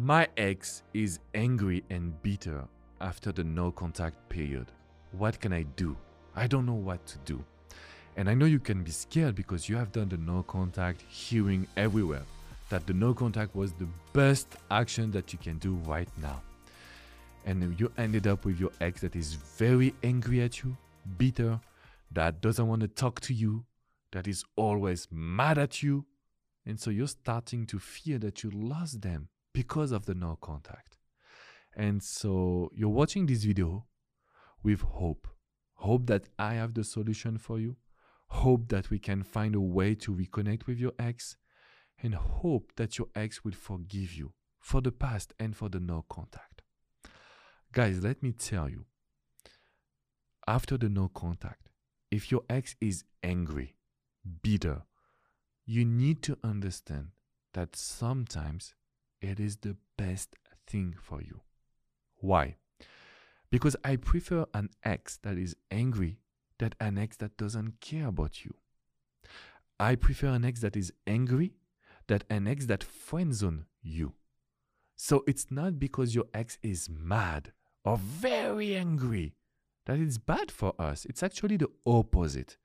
My ex is angry and bitter after the no contact period. What can I do? I don't know what to do. And I know you can be scared because you have done the no contact, hearing everywhere that the no contact was the best action that you can do right now. And you ended up with your ex that is very angry at you, bitter, that doesn't want to talk to you, that is always mad at you. And so you're starting to fear that you lost them because of the no contact. And so you're watching this video with hope. Hope that I have the solution for you. Hope that we can find a way to reconnect with your ex. And hope that your ex will forgive you for the past and for the no contact. Guys, let me tell you after the no contact, if your ex is angry, bitter, you need to understand that sometimes it is the best thing for you. Why? Because I prefer an ex that is angry than an ex that doesn't care about you. I prefer an ex that is angry than an ex that friendzone you. So it's not because your ex is mad or very angry that it's bad for us. It's actually the opposite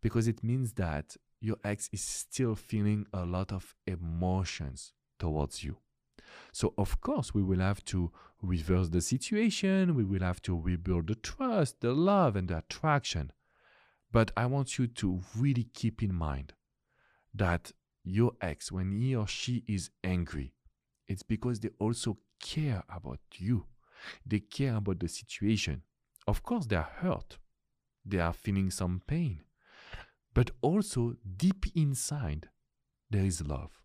because it means that your ex is still feeling a lot of emotions towards you. So, of course, we will have to reverse the situation, we will have to rebuild the trust, the love, and the attraction. But I want you to really keep in mind that your ex, when he or she is angry, it's because they also care about you. They care about the situation. Of course, they are hurt. They are feeling some pain. But also, deep inside, there is love.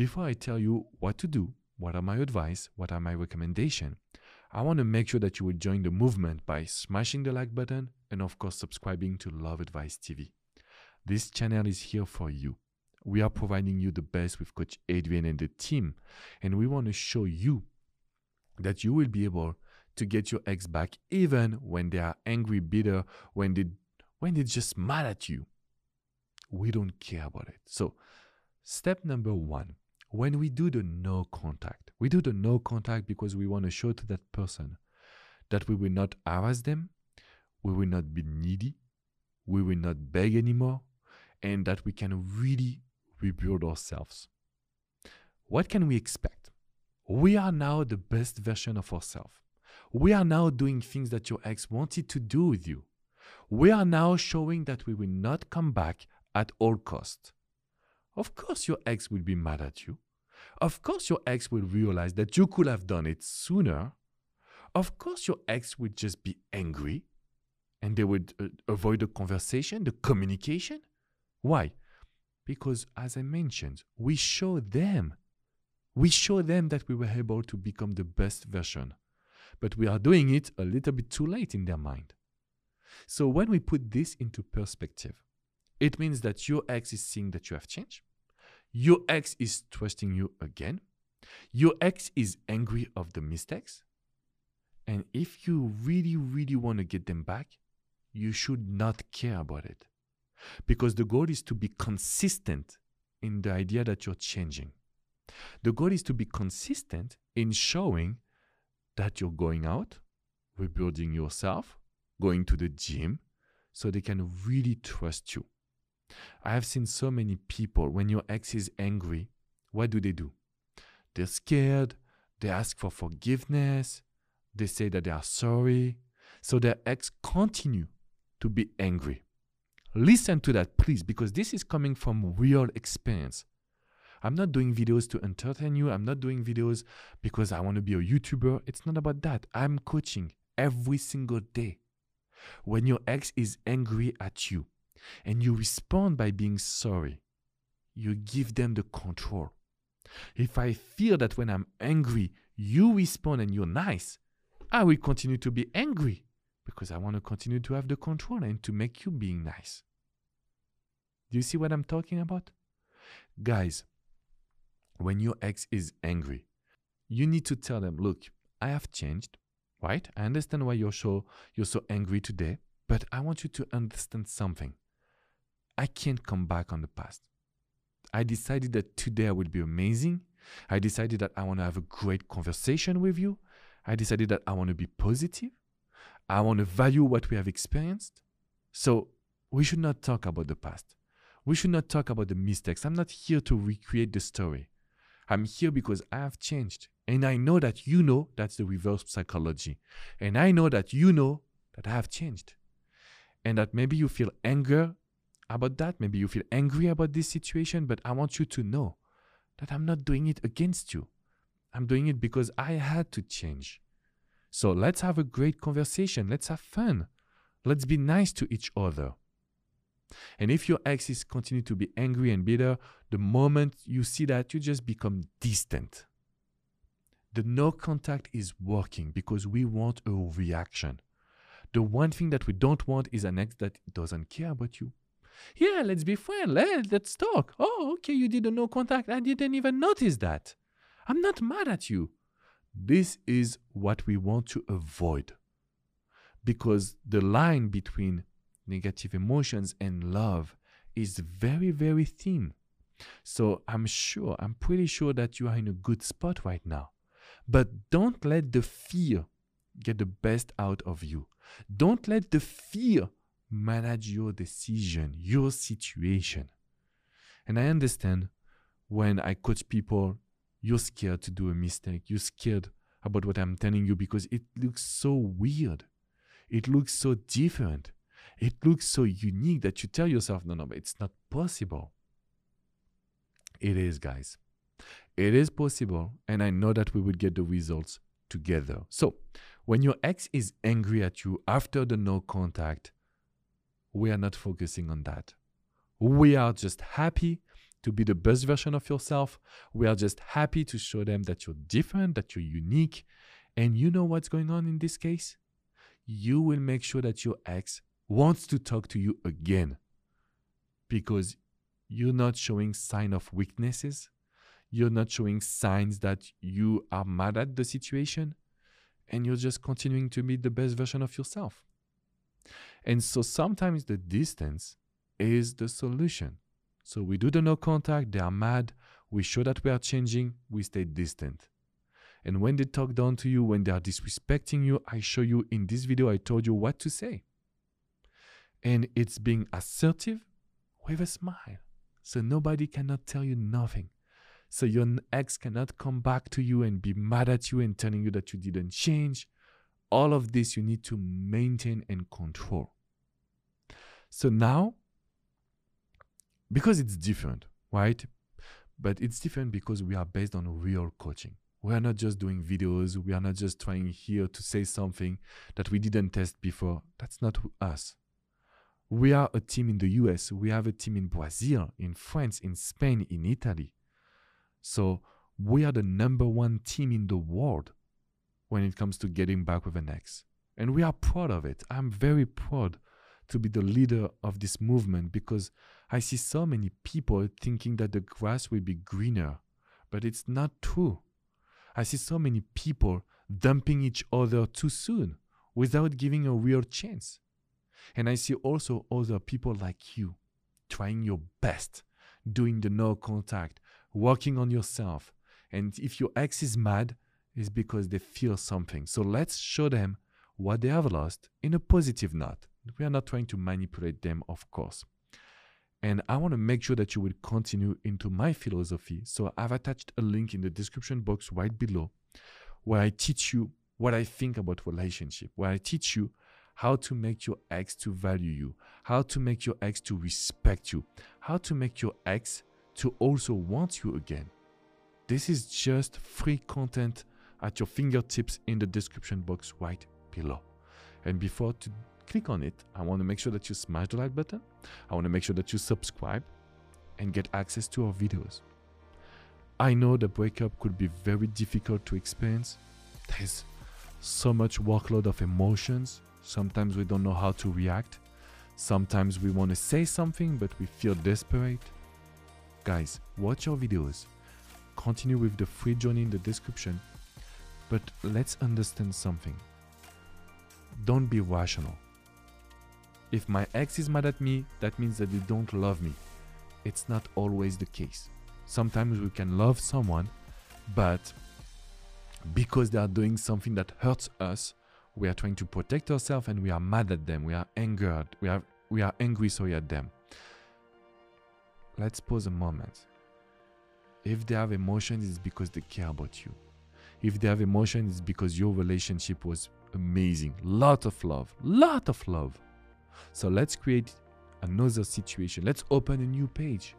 Before I tell you what to do, what are my advice, what are my recommendation, I want to make sure that you will join the movement by smashing the like button and of course subscribing to Love Advice TV. This channel is here for you. We are providing you the best with Coach Adrian and the team, and we want to show you that you will be able to get your ex back even when they are angry, bitter, when they when they're just mad at you. We don't care about it. So, step number one when we do the no contact, we do the no contact because we want to show to that person that we will not harass them, we will not be needy, we will not beg anymore, and that we can really rebuild ourselves. What can we expect? We are now the best version of ourselves. We are now doing things that your ex wanted to do with you. We are now showing that we will not come back at all cost. Of course, your ex will be mad at you. Of course, your ex will realize that you could have done it sooner. Of course, your ex would just be angry and they would uh, avoid the conversation, the communication. Why? Because, as I mentioned, we show them. We show them that we were able to become the best version but we are doing it a little bit too late in their mind. So when we put this into perspective, it means that your ex is seeing that you have changed. Your ex is trusting you again. Your ex is angry of the mistakes. And if you really, really want to get them back, you should not care about it. Because the goal is to be consistent in the idea that you're changing. The goal is to be consistent in showing that you're going out, rebuilding yourself, going to the gym, so they can really trust you. I have seen so many people, when your ex is angry, what do they do? They're scared, they ask for forgiveness, they say that they are sorry, so their ex continue to be angry. Listen to that, please, because this is coming from real experience. I'm not doing videos to entertain you. I'm not doing videos because I want to be a YouTuber. It's not about that. I'm coaching every single day. When your ex is angry at you and you respond by being sorry, you give them the control. If I feel that when I'm angry, you respond and you're nice, I will continue to be angry because I want to continue to have the control and to make you being nice. Do you see what I'm talking about? Guys, when your ex is angry, you need to tell them, look, I have changed, right? I understand why you're so you're so angry today, but I want you to understand something. I can't come back on the past. I decided that today I will be amazing I decided that I want to have a great conversation with you. I decided that I want to be positive. I want to value what we have experienced. So we should not talk about the past. We should not talk about the mistakes. I'm not here to recreate the story. I'm here because I have changed. And I know that you know that's the reverse psychology. And I know that you know that I have changed. And that maybe you feel anger about that. Maybe you feel angry about this situation, but I want you to know that I'm not doing it against you. I'm doing it because I had to change. So let's have a great conversation. Let's have fun. Let's be nice to each other. And if your ex is continue to be angry and bitter, the moment you see that, you just become distant. The no contact is working because we want a reaction. The one thing that we don't want is an ex that doesn't care about you. Yeah, let's be friends. Let, let's talk. Oh, okay, you did a no contact. I didn't even notice that. I'm not mad at you. This is what we want to avoid. Because the line between negative emotions and love is very, very thin. So I'm sure, I'm pretty sure that you are in a good spot right now. But don't let the fear get the best out of you. Don't let the fear manage your decision, your situation. And I understand when I coach people, you're scared to do a mistake. You're scared about what I'm telling you because it looks so weird. It looks so different. It looks so unique that you tell yourself, no, no, but it's not possible. It is, guys. It is possible. And I know that we will get the results together. So, when your ex is angry at you after the no contact, we are not focusing on that. We are just happy to be the best version of yourself. We are just happy to show them that you're different, that you're unique. And you know what's going on in this case? You will make sure that your ex wants to talk to you again because you're not showing sign of weaknesses. You're not showing signs that you are mad at the situation and you're just continuing to be the best version of yourself. And so sometimes the distance is the solution. So we do the no contact, they are mad, we show that we are changing, we stay distant. And when they talk down to you, when they are disrespecting you, I show you in this video, I told you what to say. And it's being assertive with a smile. So nobody cannot tell you nothing. So your ex cannot come back to you and be mad at you and telling you that you didn't change. All of this you need to maintain and control. So now, because it's different, right? But it's different because we are based on real coaching. We are not just doing videos. We are not just trying here to say something that we didn't test before. That's not us. We are a team in the US. We have a team in Brazil, in France, in Spain, in Italy. So we are the number one team in the world when it comes to getting back with an ex. And we are proud of it. I'm very proud to be the leader of this movement because I see so many people thinking that the grass will be greener, but it's not true. I see so many people dumping each other too soon without giving a real chance. And I see also other people like you trying your best, doing the no contact, working on yourself. And if your ex is mad, it's because they feel something. So let's show them what they have lost in a positive note. We are not trying to manipulate them, of course. And I want to make sure that you will continue into my philosophy. So I've attached a link in the description box right below where I teach you what I think about relationship, where I teach you how to make your ex to value you, how to make your ex to respect you, how to make your ex to also want you again. This is just free content at your fingertips in the description box right below. And before to click on it, I want to make sure that you smash the like button. I want to make sure that you subscribe and get access to our videos. I know the breakup could be very difficult to experience. There's so much workload of emotions. Sometimes we don't know how to react. Sometimes we want to say something, but we feel desperate. Guys, watch our videos. Continue with the free journey in the description. But let's understand something. Don't be rational. If my ex is mad at me, that means that they don't love me. It's not always the case. Sometimes we can love someone but because they are doing something that hurts us, we are trying to protect ourselves and we are mad at them. We are angered. We are we are angry sorry at them. Let's pause a moment. If they have emotions, it's because they care about you. If they have emotion it's because your relationship was amazing. Lot of love. Lot of love. So let's create another situation. Let's open a new page.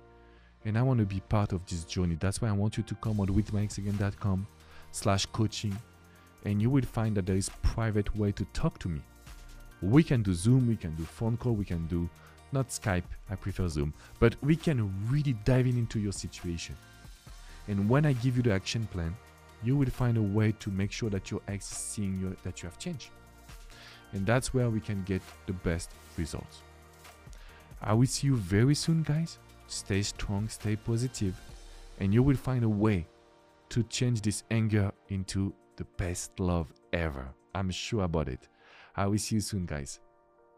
And I want to be part of this journey. That's why I want you to come on withmyexagain.com slash coaching and you will find that there is private way to talk to me. We can do Zoom, we can do phone call, we can do not Skype, I prefer Zoom, but we can really dive in into your situation. And when I give you the action plan, you will find a way to make sure that your ex is seeing you, that you have changed. And that's where we can get the best results. I will see you very soon, guys. Stay strong, stay positive, and you will find a way to change this anger into the best love ever. I'm sure about it. I will see you soon, guys.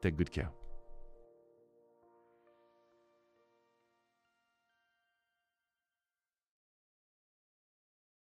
Take good care.